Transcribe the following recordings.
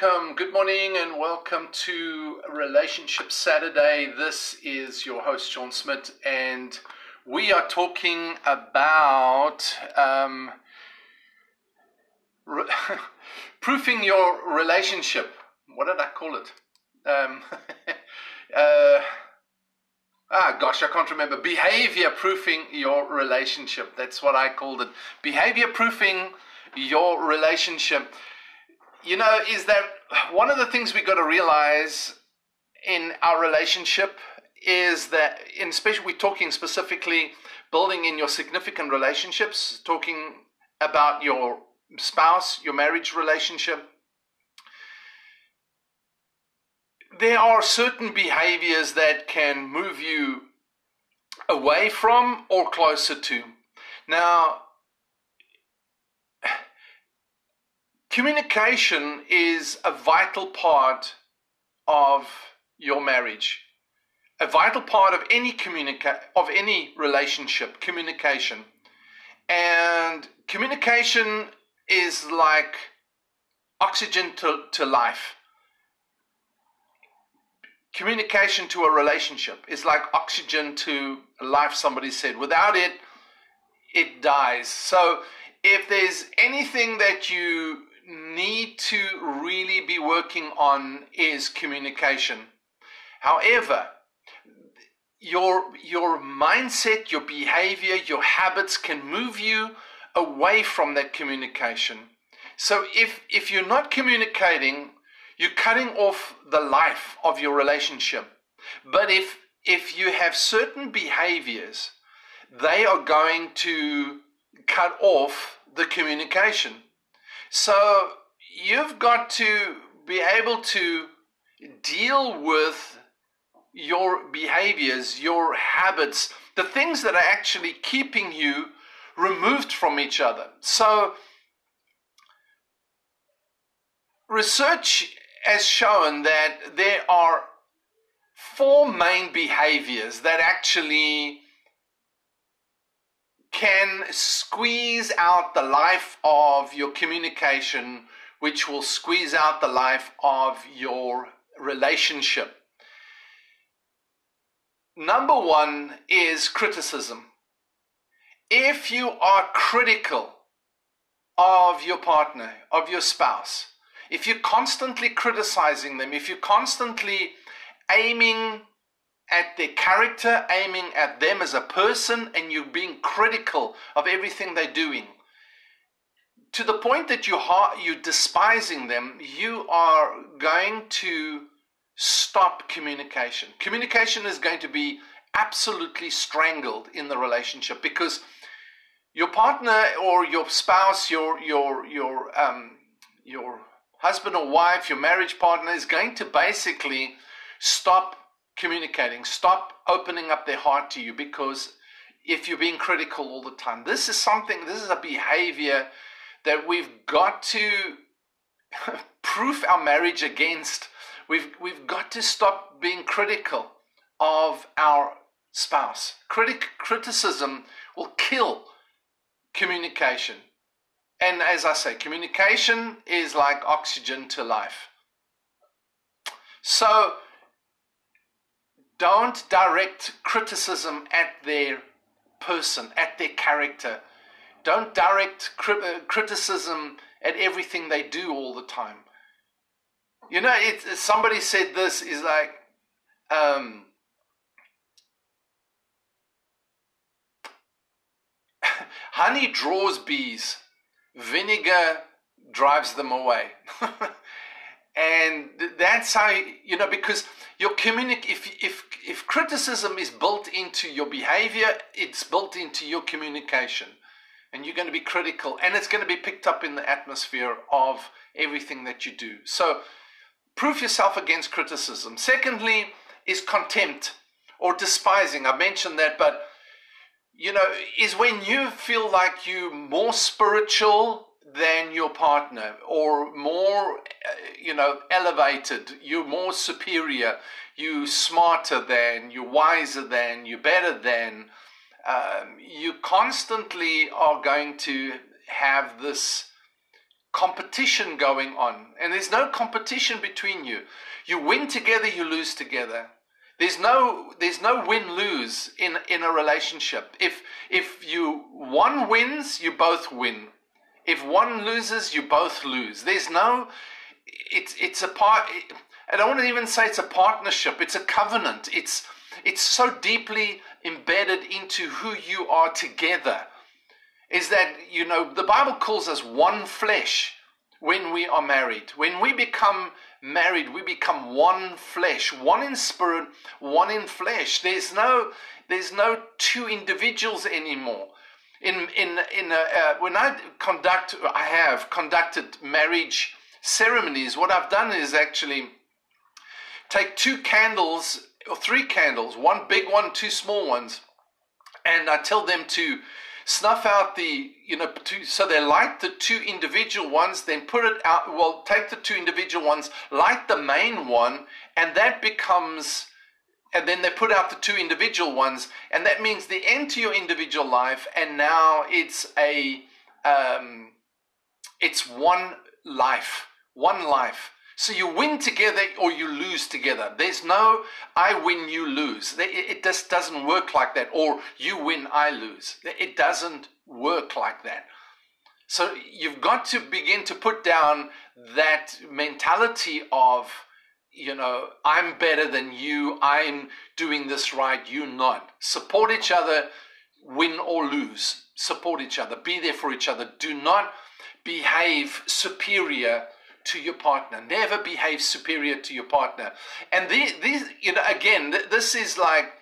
welcome. Good morning and welcome to Relationship Saturday. This is your host, Sean Smith, and we are talking about um, re- proofing your relationship. What did I call it? Um, uh, ah, gosh, I can't remember. Behavior proofing your relationship. That's what I called it. Behavior proofing your relationship you know, is that one of the things we got to realize in our relationship is that, in especially we're talking specifically building in your significant relationships, talking about your spouse, your marriage relationship. There are certain behaviors that can move you away from or closer to. Now, Communication is a vital part of your marriage. A vital part of any communica- of any relationship, communication. And communication is like oxygen to, to life. Communication to a relationship is like oxygen to life, somebody said. Without it, it dies. So if there's anything that you need to really be working on is communication. However, your your mindset, your behavior, your habits can move you away from that communication. So if if you're not communicating, you're cutting off the life of your relationship. But if if you have certain behaviors, they are going to cut off the communication. So you've got to be able to deal with your behaviors, your habits, the things that are actually keeping you removed from each other. So, research has shown that there are four main behaviors that actually can squeeze out the life of your communication, which will squeeze out the life of your relationship. Number one is criticism. If you are critical of your partner, of your spouse, if you're constantly criticizing them, if you're constantly aiming at their character, aiming at them as a person, and you being critical of everything they're doing. To the point that you are you despising them, you are going to stop communication. Communication is going to be absolutely strangled in the relationship because your partner or your spouse, your your your um, your husband or wife, your marriage partner is going to basically stop communicating. Stop opening up their heart to you because if you're being critical all the time, this is something, this is a behavior that we've got to proof our marriage against. We've, we've got to stop being critical of our spouse. Critic, criticism will kill communication. And as I say, communication is like oxygen to life. So, don't direct criticism at their person, at their character. Don't direct cri- uh, criticism at everything they do all the time. You know, it, somebody said this is like, um, honey draws bees, vinegar drives them away. and that's how, you know, because your communic if if if criticism is built into your behavior, it's built into your communication. And you're going to be critical and it's going to be picked up in the atmosphere of everything that you do. So proof yourself against criticism. Secondly, is contempt or despising. I mentioned that, but you know, is when you feel like you're more spiritual than your partner or more uh, you know elevated you're more superior You're smarter than you're wiser than you're better than um, you constantly are going to have this competition going on. And there's no competition between you. You win together, you lose together. There's no there's no win lose in in a relationship. If if you one wins, you both win. If one loses, you both lose. There's no it's it's a part I don't want to even say it's a partnership, it's a covenant. It's it's so deeply embedded into who you are together. Is that you know the Bible calls us one flesh when we are married. When we become married, we become one flesh, one in spirit, one in flesh. There's no, there's no two individuals anymore. In in in a, uh, when I conduct, I have conducted marriage ceremonies. What I've done is actually take two candles or three candles, one big one, two small ones, and I tell them to snuff out the, you know, two, so they light the two individual ones, then put it out, well, take the two individual ones, light the main one, and that becomes, and then they put out the two individual ones, and that means the end to your individual life, and now it's a, um, it's one life, one life. So you win together or you lose together. There's no I win, you lose. It just doesn't work like that. Or you win, I lose. It doesn't work like that. So you've got to begin to put down that mentality of, you know, I'm better than you, I'm doing this right, You're not. Support each other, win or lose. Support each other, be there for each other. Do not behave superior to your partner. Never behave superior to your partner. And these, these you know, again, this is like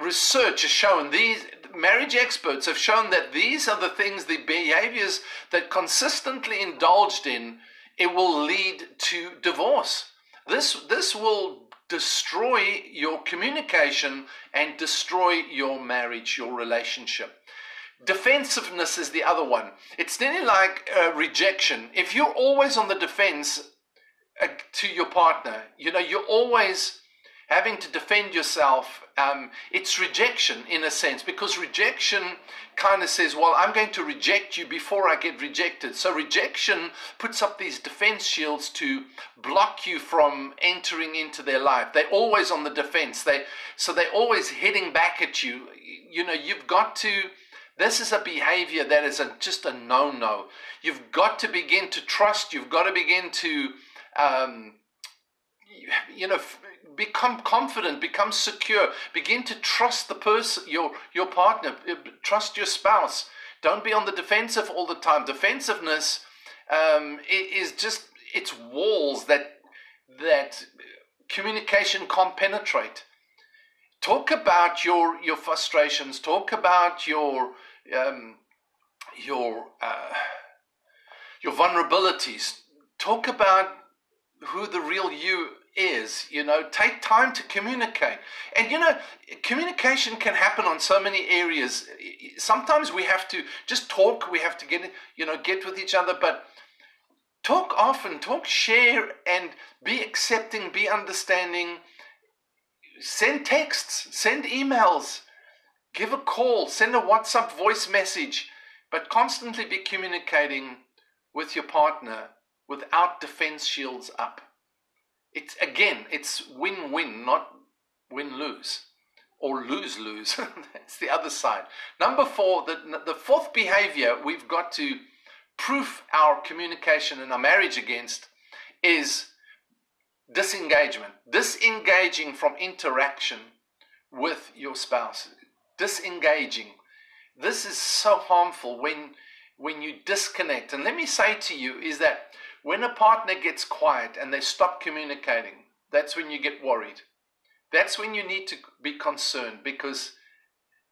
research has shown these marriage experts have shown that these are the things, the behaviors that consistently indulged in, it will lead to divorce. This this will destroy your communication and destroy your marriage, your relationship. Defensiveness is the other one. It's nearly like uh, rejection. If you're always on the defense uh, to your partner, you know, you're always having to defend yourself. Um, it's rejection in a sense because rejection kind of says, Well, I'm going to reject you before I get rejected. So rejection puts up these defense shields to block you from entering into their life. They're always on the defense. They, so they're always hitting back at you. You know, you've got to this is a behavior that is a, just a no no. You've got to begin to trust. You've got to begin to, um, you know, become confident, become secure. Begin to trust the person, your your partner. Uh, trust your spouse. Don't be on the defensive all the time. Defensiveness um, is just it's walls that that communication can't penetrate. Talk about your your frustrations. Talk about your um, your uh, your vulnerabilities. Talk about who the real you is. You know, take time to communicate. And you know, communication can happen on so many areas. Sometimes we have to just talk. We have to get you know get with each other, but. Talk often, talk, share, and be accepting, be understanding. Send texts, send emails, Give a call, send a WhatsApp voice message, but constantly be communicating with your partner without defense shields up. It's again, it's win win, not win lose or lose lose. That's the other side. Number four, the, the fourth behavior we've got to proof our communication and our marriage against is disengagement. Disengaging from interaction with your spouse disengaging. This is so harmful when when you disconnect. And let me say to you is that when a partner gets quiet and they stop communicating, that's when you get worried. That's when you need to be concerned because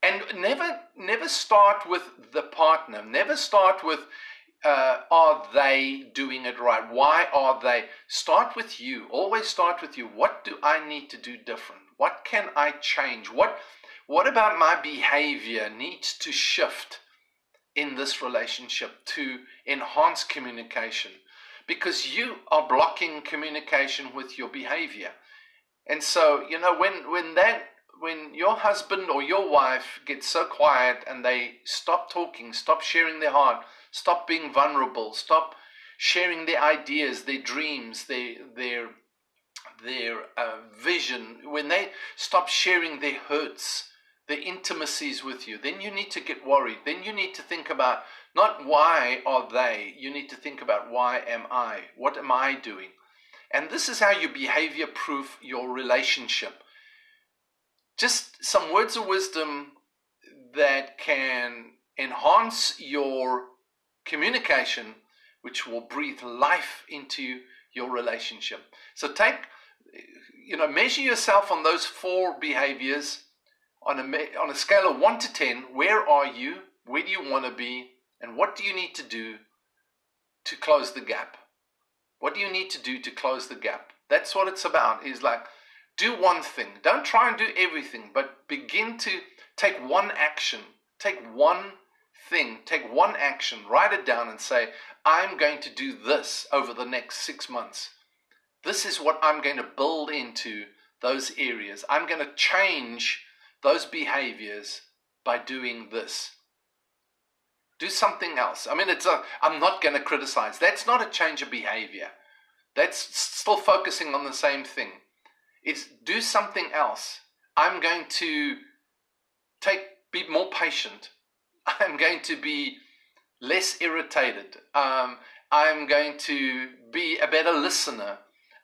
and never never start with the partner. Never start with uh, are they doing it right? Why are they? Start with you. Always start with you. What do I need to do different? What can I change? What what about my behavior needs to shift in this relationship to enhance communication? Because you are blocking communication with your behavior. And so, you know, when, when that when your husband or your wife gets so quiet and they stop talking, stop sharing their heart, stop being vulnerable, stop sharing their ideas, their dreams, their their their uh, vision, when they stop sharing their hurts, their intimacies with you, then you need to get worried. Then you need to think about not why are they, you need to think about why am I? What am I doing? And this is how you behavior proof your relationship. Just some words of wisdom that can enhance your communication, which will breathe life into your relationship. So take, you know, measure yourself on those four behaviors on a, on a scale of 1 to 10. Where are you? Where do you want to be? And what do you need to do to close the gap? What do you need to do to close the gap? That's what it's about. Is like do one thing. Don't try and do everything, but begin to take one action. Take one thing. Take one action. Write it down and say, I'm going to do this over the next six months. This is what I'm going to build into those areas. I'm going to change those behaviors by doing this. Do something else. I mean, it's a, I'm not going to criticize. That's not a change of behavior. That's still focusing on the same thing. It's do something else. I'm going to take, be more patient. I'm going to be less irritated. Um, I'm going to be a better listener.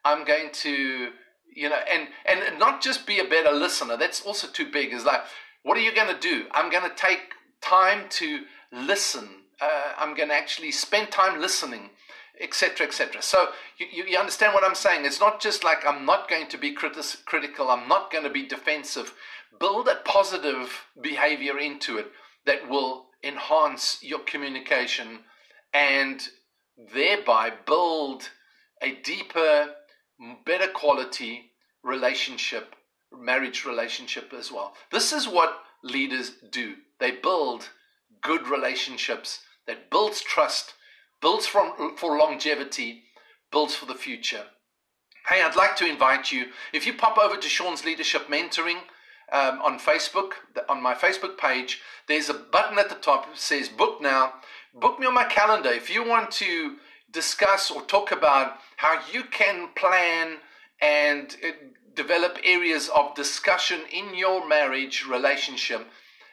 I'm going to, you know, and and not just be a better listener. That's also too big. Is like, what are you going to do? I'm going to take time to listen. Uh, I'm going to actually spend time listening, etc., etc. So you, you understand what I'm saying? It's not just like I'm not going to be critis- critical. I'm not going to be defensive. Build a positive behavior into it that will enhance your communication and thereby build a deeper, better quality relationship, marriage relationship as well. This is what leaders do. They build good relationships that builds trust, builds from, for longevity, builds for the future. Hey, I'd like to invite you, if you pop over to Sean's Leadership Mentoring um, on Facebook, on my Facebook page, there's a button at the top that says book now. Book me on my calendar. If you want to discuss or talk about how you can plan and uh, develop areas of discussion in your marriage relationship,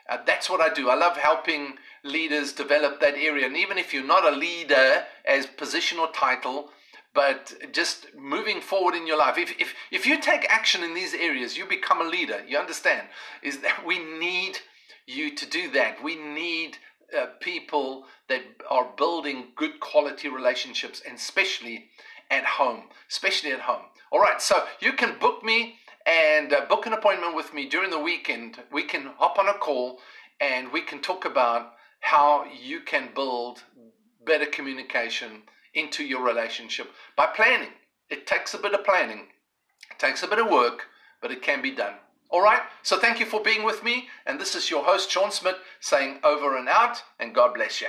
uh, that's what I do. I love helping leaders develop that area. And even if you're not a leader as position or title, but just moving forward in your life, if, if, if you take action in these areas, you become a leader. You understand? Is that we need you to do that. We need uh, people that are building good quality relationships, and especially at home. Especially at home. All right, so you can book me and uh, book an appointment with me during the weekend. We can hop on a call and we can talk about how you can build better communication into your relationship by planning. It takes a bit of planning, it takes a bit of work, but it can be done. All right, so thank you for being with me. And this is your host, Sean Smith, saying over and out, and God bless you.